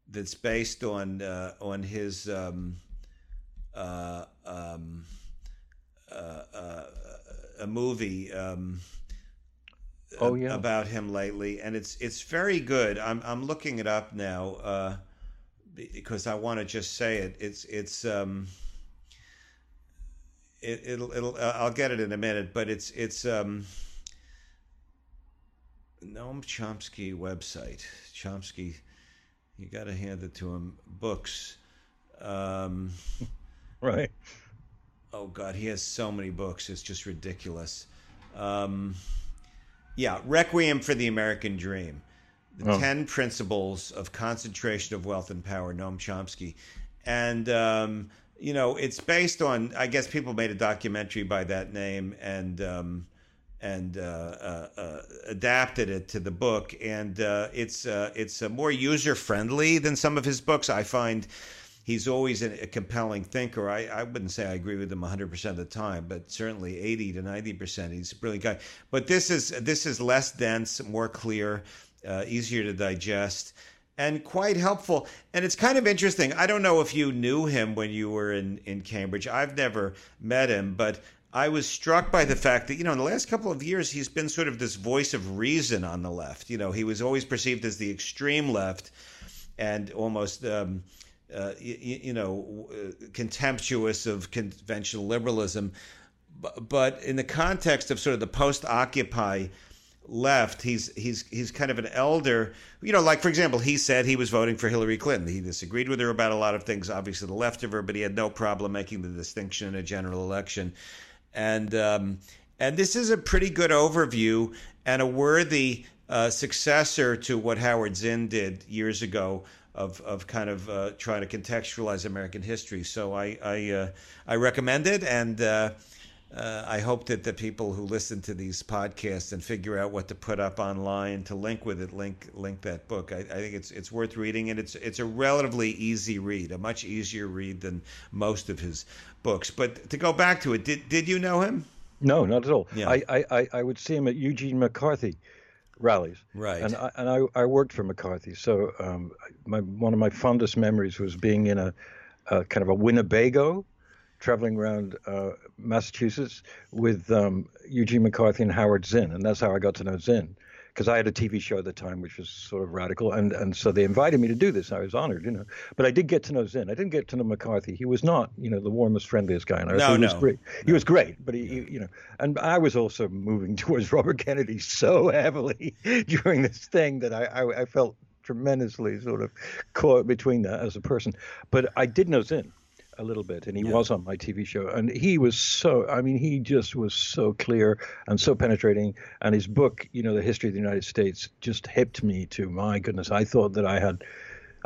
that's based on uh, on his. Um, uh, um, uh, uh, a movie. Um, oh yeah, about him lately, and it's it's very good. I'm I'm looking it up now uh, because I want to just say it. It's it's um, it, it'll it'll I'll get it in a minute, but it's it's um, Noam Chomsky website. Chomsky, you got to hand it to him. Books. Um, Right. Oh God, he has so many books. It's just ridiculous. Um, yeah, Requiem for the American Dream. The oh. 10 Principles of Concentration of Wealth and Power, Noam Chomsky. And, um, you know, it's based on, I guess people made a documentary by that name and, um, and uh, uh, uh, adapted it to the book. And uh, it's, uh, it's more user friendly than some of his books. I find he's always a, compelling thinker. I, I wouldn't say I agree with him 100% of the time, but certainly 80 to 90%. He's a brilliant guy. But this is this is less dense, more clear, uh, easier to digest, and quite helpful. And it's kind of interesting. I don't know if you knew him when you were in, in Cambridge. I've never met him, but I was struck by the fact that, you know, in the last couple of years, he's been sort of this voice of reason on the left. You know, he was always perceived as the extreme left and almost. Um, uh, you, you, know, contemptuous of conventional liberalism. But, in the context of sort of the post-Occupy left, he's he's he's kind of an elder. You know, like for example, he said he was voting for Hillary Clinton. He disagreed with her about a lot of things, obviously the left of her, but he had no problem making the distinction in a general election. And um, and this is a pretty good overview and a worthy uh, successor to what Howard Zinn did years ago of, of kind of uh, trying to contextualize American history. So I I, uh, I recommend it, and uh, uh, I hope that the people who listen to these podcasts and figure out what to put up online to link with it, link link that book. I, I, think it's it's worth reading, and it's it's a relatively easy read, a much easier read than most of his books. But to go back to it, did did you know him? No, not at all. Yeah. I, I, I would see him at Eugene McCarthy rallies. Right. And I, and I, I worked for McCarthy, so um, my one of my fondest memories was being in a, a kind of a Winnebago traveling around uh, Massachusetts with um, Eugene McCarthy and Howard Zinn, and that's how I got to know Zinn. Because I had a TV show at the time which was sort of radical, and, and so they invited me to do this. I was honored, you know. But I did get to know Zinn. I didn't get to know McCarthy. He was not, you know, the warmest, friendliest guy on earth. No, he no. was great. No. He was great, but he, he, you know, and I was also moving towards Robert Kennedy so heavily during this thing that I, I, I felt tremendously sort of caught between that as a person. But I did know Zinn a little bit, and he yeah. was on my TV show, and he was so. I mean, he just was so clear and so penetrating. And his book, you know, the history of the United States, just hipped me to my goodness. I thought that I had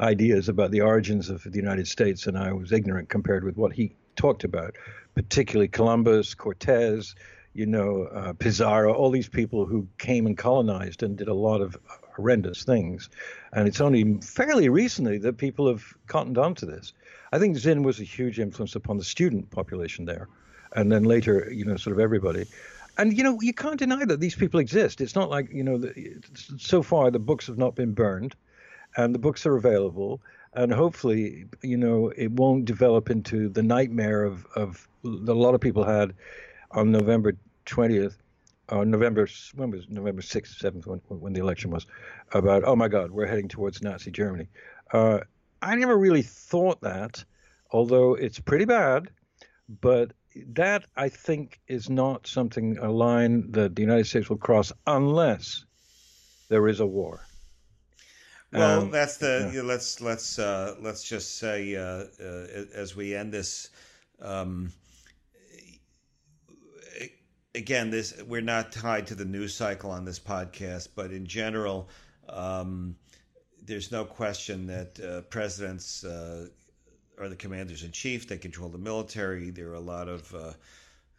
ideas about the origins of the United States, and I was ignorant compared with what he talked about, particularly Columbus, Cortez, you know, uh, Pizarro, all these people who came and colonized and did a lot of horrendous things. And it's only fairly recently that people have cottoned on to this. I think Zinn was a huge influence upon the student population there, and then later, you know, sort of everybody. And you know, you can't deny that these people exist. It's not like you know, so far the books have not been burned, and the books are available. And hopefully, you know, it won't develop into the nightmare of of a lot of people had on November 20th, or November when was November 6th, 7th, when, when the election was, about oh my God, we're heading towards Nazi Germany. Uh, I never really thought that, although it's pretty bad. But that I think is not something a line that the United States will cross unless there is a war. Well, um, that's the yeah. let's let's uh, let's just say uh, uh, as we end this. Um, again, this we're not tied to the news cycle on this podcast, but in general, um, there's no question that uh, presidents uh, are the commanders in chief. They control the military. There are a lot of uh,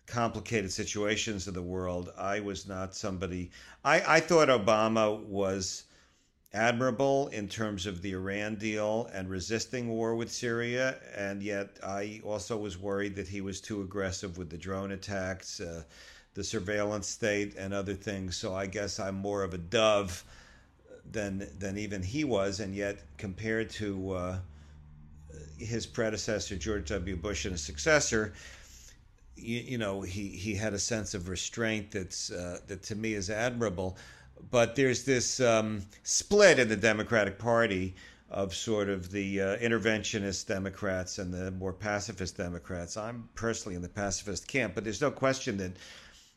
complicated situations in the world. I was not somebody. I, I thought Obama was admirable in terms of the Iran deal and resisting war with Syria, and yet I also was worried that he was too aggressive with the drone attacks, uh, the surveillance state, and other things. So I guess I'm more of a dove than than even he was, and yet compared to uh, his predecessor George W. Bush and his successor, you, you, know, he he had a sense of restraint that's uh, that to me is admirable. But there's this um, split in the Democratic Party of sort of the uh, interventionist Democrats and the more pacifist Democrats. I'm personally in the pacifist camp, but there's no question that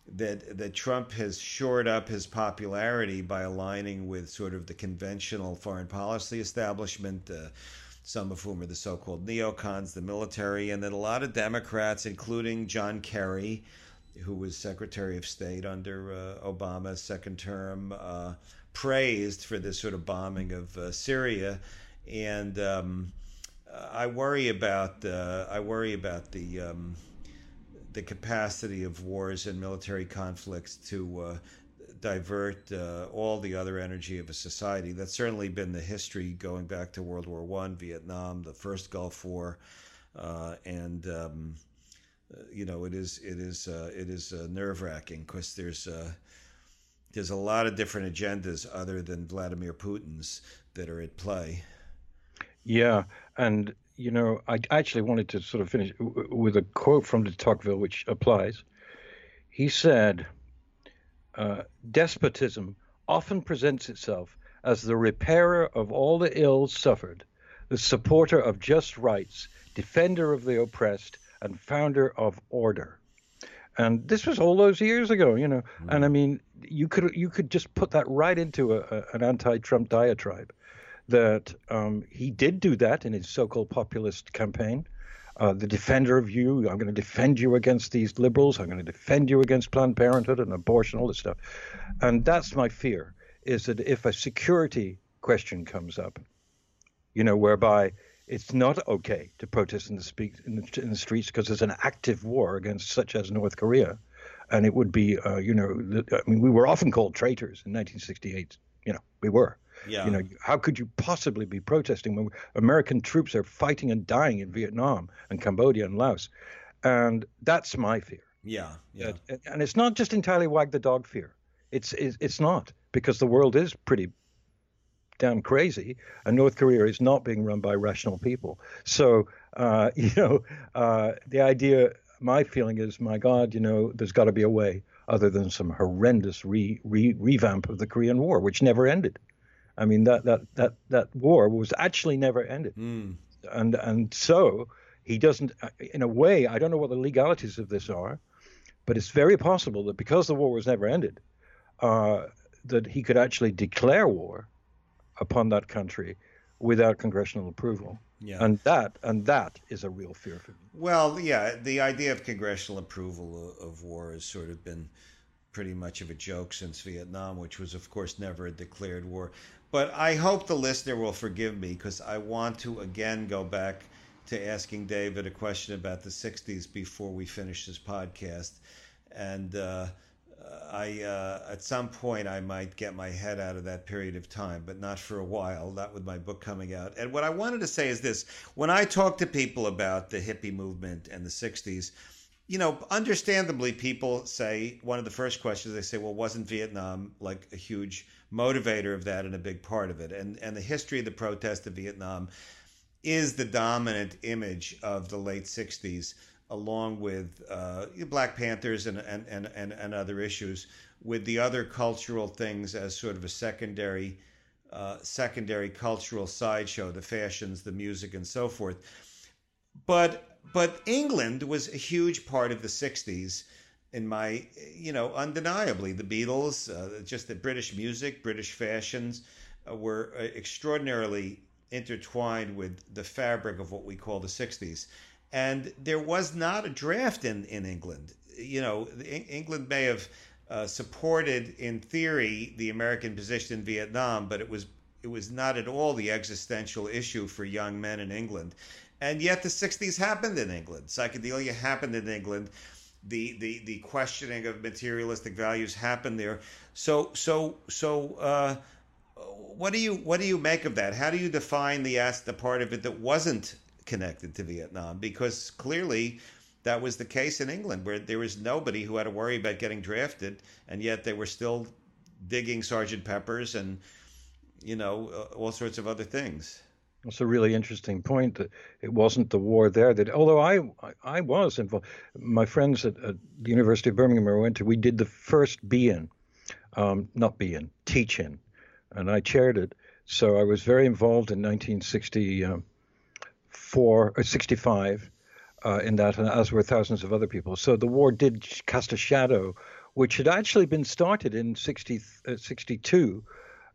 that that Trump has shored up his popularity by aligning with sort of the conventional foreign policy establishment, uh, some of whom are the so-called neocons, the military, and then a lot of Democrats, including John Kerry, who was Secretary of State under uh, Obama's second term, uh, praised for this sort of bombing of uh, Syria, and um, I worry about uh, I worry about the um, the capacity of wars and military conflicts to uh, divert uh, all the other energy of a society. That's certainly been the history going back to World War One, Vietnam, the first Gulf War, uh, and um, uh, you know it is it is uh, it is uh, nerve wracking because there's there's a lot of different agendas other than Vladimir Putin's that are at play. Yeah, and you know, I actually wanted to sort of finish with a quote from de Tocqueville, which applies. He said, uh, Despotism often presents itself as the repairer of all the ills suffered, the supporter of just rights, defender of the oppressed, and founder of order. And this was all those years ago, you know. Mm. And I mean, you could you could just put that right into a, a, an anti-Trump diatribe. That um, he did do that in his so-called populist campaign. Uh, the defender of you. I'm going to defend you against these liberals. I'm going to defend you against Planned Parenthood and abortion, all this stuff. And that's my fear: is that if a security question comes up, you know, whereby it's not okay to protest in the, speak, in the, in the streets because there's an active war against such as North Korea, and it would be, uh, you know, I mean, we were often called traitors in 1968. You know, we were. Yeah. You know, how could you possibly be protesting when American troops are fighting and dying in Vietnam and Cambodia and Laos? And that's my fear. Yeah. Yeah. And it's not just entirely wag the dog fear. It's, it's it's not because the world is pretty damn crazy, and North Korea is not being run by rational people. So, uh, you know, uh, the idea, my feeling is, my God, you know, there's got to be a way other than some horrendous re, re, revamp of the Korean War, which never ended. I mean, that that that that war was actually never ended, mm. and and so he doesn't. In a way, I don't know what the legalities of this are, but it's very possible that because the war was never ended, uh, that he could actually declare war upon that country without congressional approval. Yeah. And that and that is a real fear for me. Well, yeah, the idea of congressional approval of war has sort of been pretty much of a joke since Vietnam, which was of course never a declared war. But I hope the listener will forgive me because I want to again go back to asking David a question about the 60s before we finish this podcast. And uh, I uh, at some point I might get my head out of that period of time, but not for a while. Not with my book coming out. And what I wanted to say is this: when I talk to people about the hippie movement and the '60s, you know, understandably, people say one of the first questions they say, "Well, wasn't Vietnam like a huge motivator of that and a big part of it?" And and the history of the protest of Vietnam is the dominant image of the late '60s along with uh, Black Panthers and, and, and, and, and other issues, with the other cultural things as sort of a secondary uh, secondary cultural sideshow, the fashions, the music, and so forth. But but England was a huge part of the '60s. In my, you know, undeniably, the Beatles, uh, just the British music, British fashions, uh, were uh, extraordinarily intertwined with the fabric of what we call the '60s and there was not a draft in, in England. You know, England may have uh, supported, in theory, the American position in Vietnam, but it was it was not at all the existential issue for young men in England. And yet, the '60s happened in England. Psychedelia happened in England. The the the questioning of materialistic values happened there. So so so. Uh, what do you what do you make of that? How do you define the the part of it that wasn't connected to Vietnam because clearly that was the case in England where there was nobody who had to worry about getting drafted and yet they were still digging Sergeant Pepper's and you know uh, all sorts of other things. That's a really interesting point. That it wasn't the war there that, although I I was involved. My friends at, at the University of Birmingham I went to, we did the first be-in, um, not be-in, teach-in, and I chaired it. So I was very involved in 1960. Um, for uh, 65 uh, in that, and as were thousands of other people. So the war did cast a shadow, which had actually been started in 60, uh, 62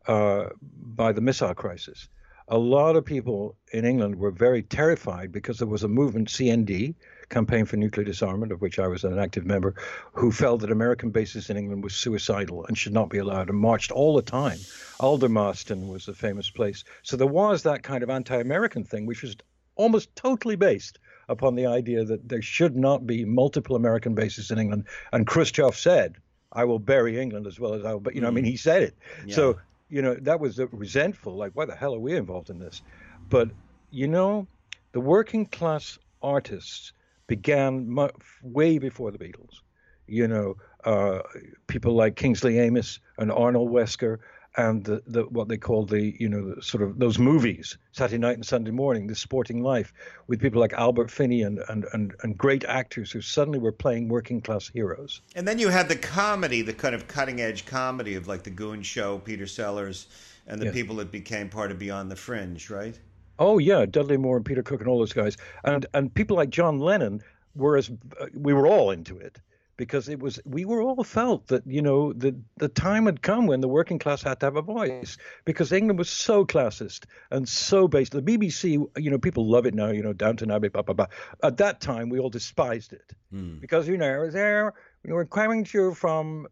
uh, by the missile crisis. A lot of people in England were very terrified because there was a movement, CND, Campaign for Nuclear Disarmament, of which I was an active member, who felt that American bases in England was suicidal and should not be allowed and marched all the time. Aldermaston was a famous place. So there was that kind of anti American thing, which was almost totally based upon the idea that there should not be multiple American bases in England. And Khrushchev said, I will bury England as well as I will, but you know. I mean, mm. he said it. Yeah. So, you know, that was resentful. Like, why the hell are we involved in this? But, you know, the working class artists began mu- way before the Beatles. You know, uh, people like Kingsley Amis and Arnold Wesker and the, the, what they call the you know the, sort of those movies Saturday night and Sunday morning, the sporting life with people like Albert Finney and, and and and great actors who suddenly were playing working class heroes. And then you had the comedy, the kind of cutting edge comedy of like the Goon Show, Peter Sellers, and the yes. people that became part of Beyond the Fringe, right? Oh yeah, Dudley Moore and Peter Cook and all those guys, and and people like John Lennon were as uh, we were all into it because it was we were all felt that you know the the time had come when the working class had to have a voice because England was so classist and so based. The BBC, you know, people love it now. You know, Downton Abbey, blah blah blah. At that time, we all despised it mm. because you know it was there. We were coming to you from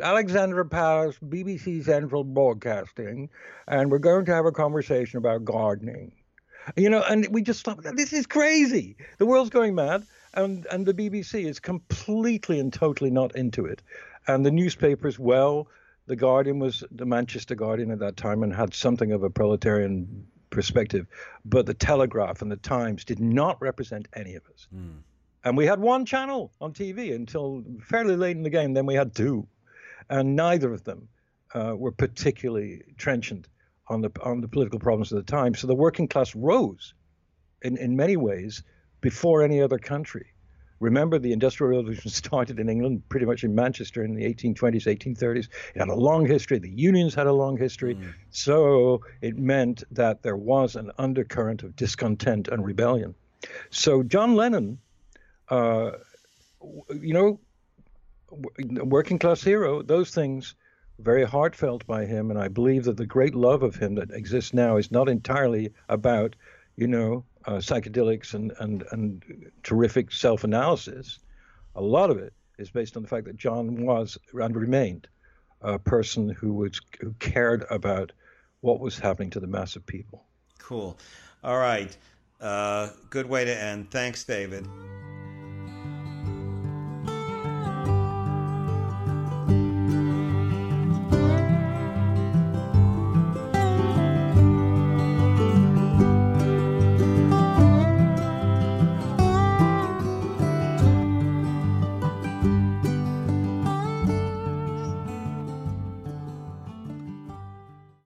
Alexandra Palace, BBC Central Broadcasting, and we're going to have a conversation about gardening. You know, and we just thought this is crazy. The world's going mad and and the BBC is completely and totally not into it, and the newspapers well. The Guardian was the Manchester Guardian at that time and had something of a proletarian perspective, but the Telegraph and the Times did not represent any of us. Mm. And we had one channel on TV until fairly late in the game. Then we had two, and neither of them uh, were particularly trenchant on the on the political problems of the time. So the working class rose, in in many ways, before any other country. Remember, the Industrial Revolution started in England, pretty much in Manchester in the 1820s, 1830s. It had a long history. The unions had a long history. Mm. So it meant that there was an undercurrent of discontent and rebellion. So John Lennon, uh, you know, working class hero, those things very heartfelt by him. And I believe that the great love of him that exists now is not entirely about, you know, uh, psychedelics and, and, and terrific self analysis, a lot of it is based on the fact that John was and remained a person who was who cared about what was happening to the mass of people. Cool. All right. Uh, good way to end. Thanks, David.